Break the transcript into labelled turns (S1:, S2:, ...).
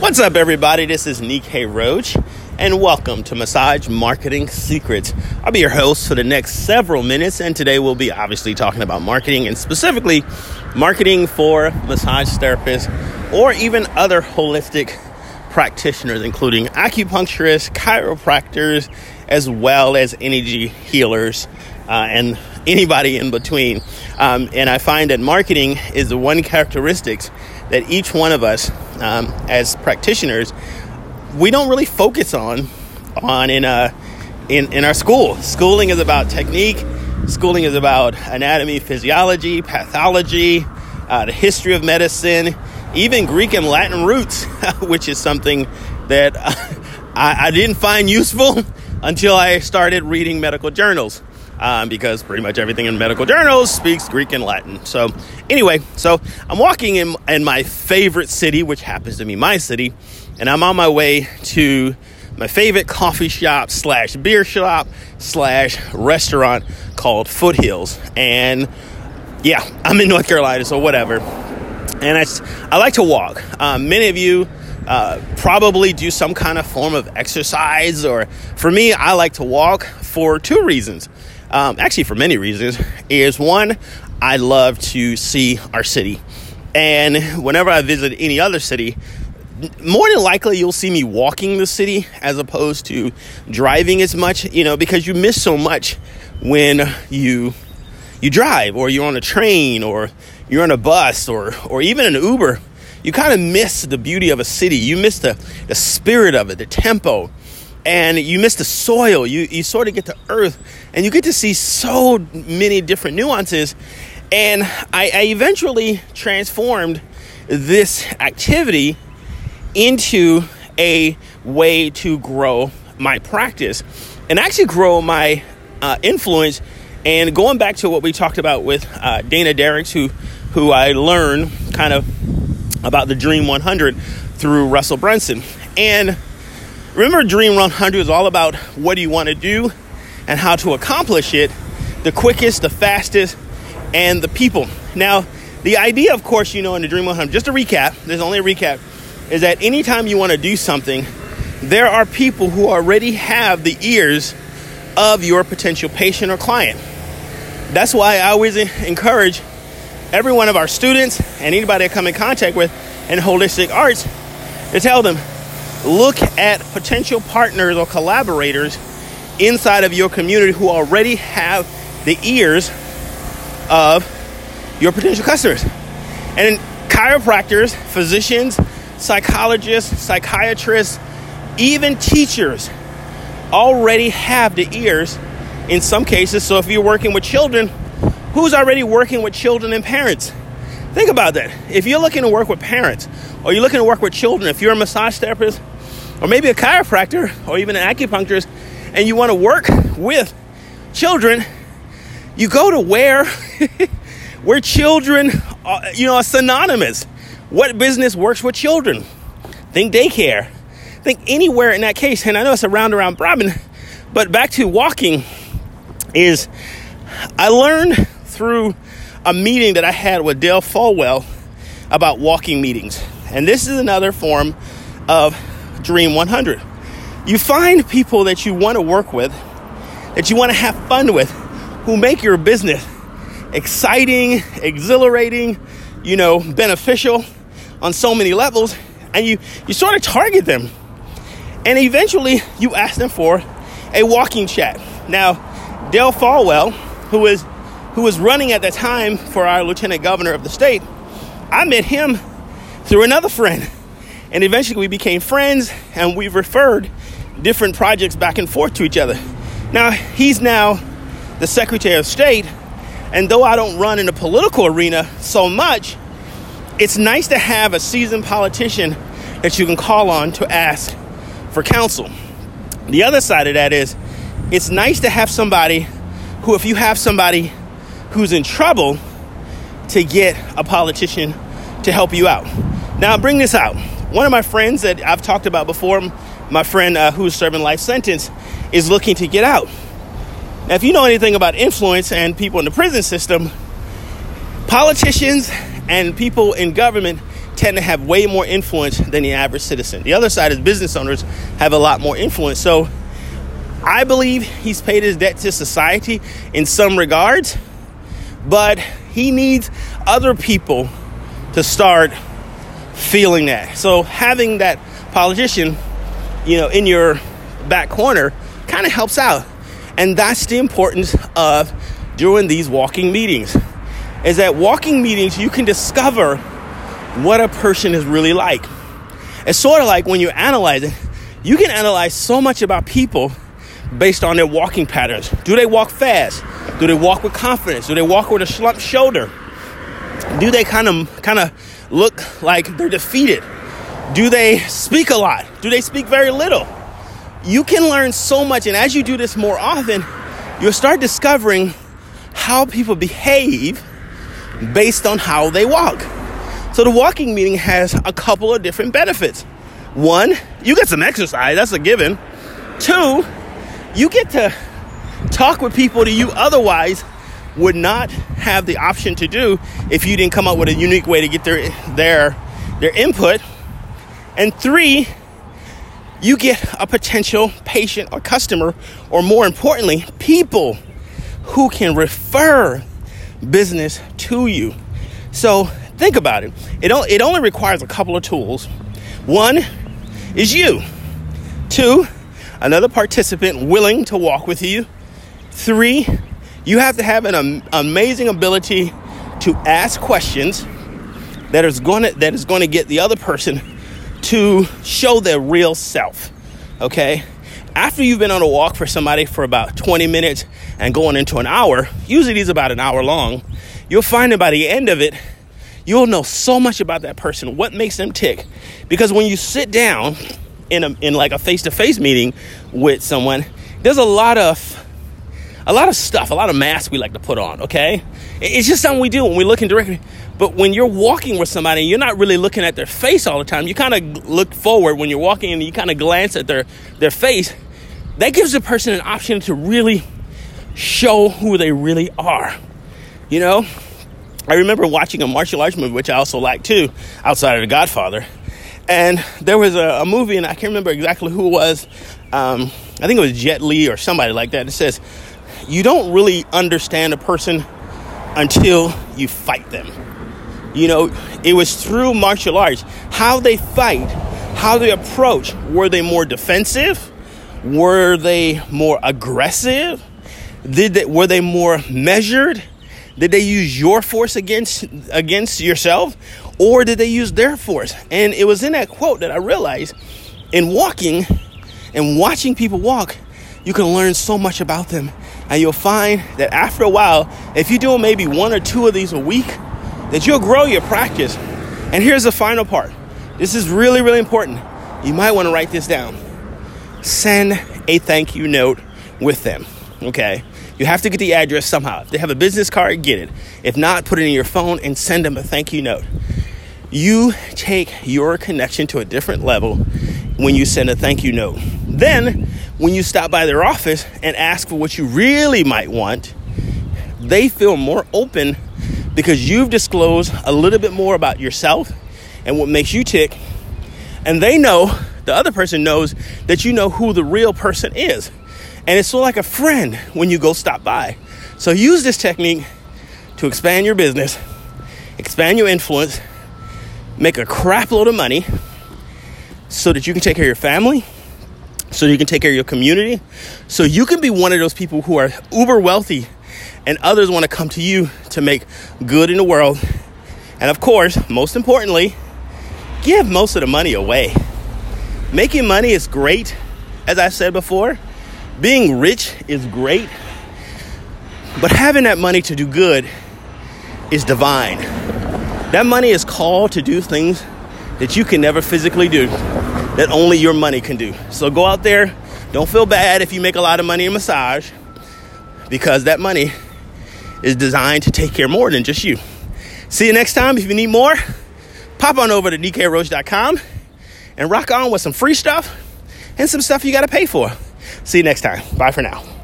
S1: What's up, everybody? This is DK Roach, and welcome to Massage Marketing Secrets. I'll be your host for the next several minutes, and today we'll be obviously talking about marketing and specifically marketing for massage therapists or even other holistic practitioners, including acupuncturists, chiropractors, as well as energy healers uh, and anybody in between. Um, and I find that marketing is the one characteristics that each one of us, um, as practitioners, we don't really focus on on in a uh, in, in our school. Schooling is about technique. Schooling is about anatomy, physiology, pathology, uh, the history of medicine, even Greek and Latin roots, which is something that I, I didn't find useful until I started reading medical journals um, because pretty much everything in medical journals speaks Greek and Latin. So, anyway, so I'm walking in, in my favorite city, which happens to be my city, and I'm on my way to my favorite coffee shop slash beer shop slash restaurant called Foothills. And yeah, I'm in North Carolina, so whatever. And I, I like to walk. Um, many of you uh, probably do some kind of form of exercise, or for me, I like to walk for two reasons um, actually for many reasons, is one, I love to see our city. And whenever I visit any other city, more than likely you'll see me walking the city as opposed to driving as much, you know, because you miss so much when you you drive or you're on a train or you're on a bus or or even an Uber. You kind of miss the beauty of a city. You miss the, the spirit of it, the tempo and you miss the soil. You you sort of get to earth, and you get to see so many different nuances. And I, I eventually transformed this activity into a way to grow my practice and actually grow my uh, influence. And going back to what we talked about with uh, Dana Derricks, who who I learned kind of about the Dream 100 through Russell Brunson, and Remember, Dream 100 is all about what do you want to do and how to accomplish it the quickest, the fastest, and the people. Now, the idea, of course, you know, in the Dream 100, just a recap, there's only a recap, is that anytime you want to do something, there are people who already have the ears of your potential patient or client. That's why I always encourage every one of our students and anybody I come in contact with in holistic arts to tell them look at potential partners or collaborators inside of your community who already have the ears of your potential customers. And chiropractors, physicians, psychologists, psychiatrists, even teachers already have the ears in some cases. So if you're working with children, who's already working with children and parents? Think about that. If you're looking to work with parents or you're looking to work with children, if you're a massage therapist or maybe a chiropractor or even an acupuncturist and you want to work with children, you go to where where children are, you know are synonymous. What business works with children? Think daycare. Think anywhere in that case. And I know it's a round around robin, but back to walking is I learned through a meeting that I had with Dale Folwell about walking meetings. And this is another form of Dream 100. You find people that you want to work with, that you want to have fun with, who make your business exciting, exhilarating, you know, beneficial on so many levels, and you, you sort of target them. And eventually you ask them for a walking chat. Now, Dale Folwell, who is who was running at the time for our lieutenant governor of the state, I met him through another friend and eventually we became friends and we referred different projects back and forth to each other. Now, he's now the Secretary of State, and though I don't run in the political arena so much, it's nice to have a seasoned politician that you can call on to ask for counsel. The other side of that is it's nice to have somebody who, if you have somebody who's in trouble, to get a politician to help you out. Now, bring this out one of my friends that I've talked about before, my friend uh, who's serving life sentence, is looking to get out. Now, if you know anything about influence and people in the prison system, politicians and people in government tend to have way more influence than the average citizen. The other side is business owners have a lot more influence. So I believe he's paid his debt to society in some regards, but he needs other people to start feeling that. So having that politician, you know, in your back corner kind of helps out. And that's the importance of doing these walking meetings. Is that walking meetings you can discover what a person is really like. It's sort of like when you analyze it, you can analyze so much about people based on their walking patterns. Do they walk fast? Do they walk with confidence? Do they walk with a slumped shoulder? Do they kind of kind of look like they're defeated? Do they speak a lot? Do they speak very little? You can learn so much and as you do this more often, you'll start discovering how people behave based on how they walk. So the walking meeting has a couple of different benefits. One, you get some exercise, that's a given. Two, you get to talk with people that you otherwise would not have the option to do if you didn't come up with a unique way to get their their their input. And three, you get a potential patient or customer, or more importantly, people who can refer business to you. So think about it. It, it only requires a couple of tools. One is you. Two, another participant willing to walk with you. Three, you have to have an amazing ability to ask questions that is going to that is going to get the other person to show their real self. Okay? After you've been on a walk for somebody for about 20 minutes and going into an hour, usually these about an hour long, you'll find that by the end of it, you'll know so much about that person, what makes them tick. Because when you sit down in a in like a face-to-face meeting with someone, there's a lot of a lot of stuff, a lot of masks we like to put on, okay? It's just something we do when we're looking directly. But when you're walking with somebody, you're not really looking at their face all the time. You kind of look forward when you're walking and you kind of glance at their, their face. That gives the person an option to really show who they really are. You know, I remember watching a martial arts movie, which I also like too, outside of The Godfather. And there was a, a movie, and I can't remember exactly who it was. Um, I think it was Jet Li or somebody like that. It says, You don't really understand a person until you fight them. You know, it was through martial arts, how they fight, how they approach. Were they more defensive? Were they more aggressive? Did they, were they more measured? Did they use your force against against yourself or did they use their force? And it was in that quote that I realized in walking and watching people walk, you can learn so much about them. And you'll find that after a while, if you do maybe one or two of these a week, that you'll grow your practice. And here's the final part. This is really, really important. You might want to write this down. Send a thank you note with them. Okay? You have to get the address somehow. If they have a business card, get it. If not, put it in your phone and send them a thank you note. You take your connection to a different level when you send a thank you note. Then, when you stop by their office and ask for what you really might want, they feel more open because you've disclosed a little bit more about yourself and what makes you tick. And they know, the other person knows that you know who the real person is. And it's sort of like a friend when you go stop by. So use this technique to expand your business, expand your influence, make a crap load of money so that you can take care of your family, so you can take care of your community, so you can be one of those people who are uber wealthy and others want to come to you to make good in the world. And of course, most importantly, give most of the money away. Making money is great, as I've said before being rich is great, but having that money to do good is divine. That money is called to do things that you can never physically do, that only your money can do. So go out there. Don't feel bad if you make a lot of money in massage, because that money is designed to take care more than just you. See you next time. If you need more, pop on over to dkroach.com and rock on with some free stuff and some stuff you got to pay for. See you next time. Bye for now.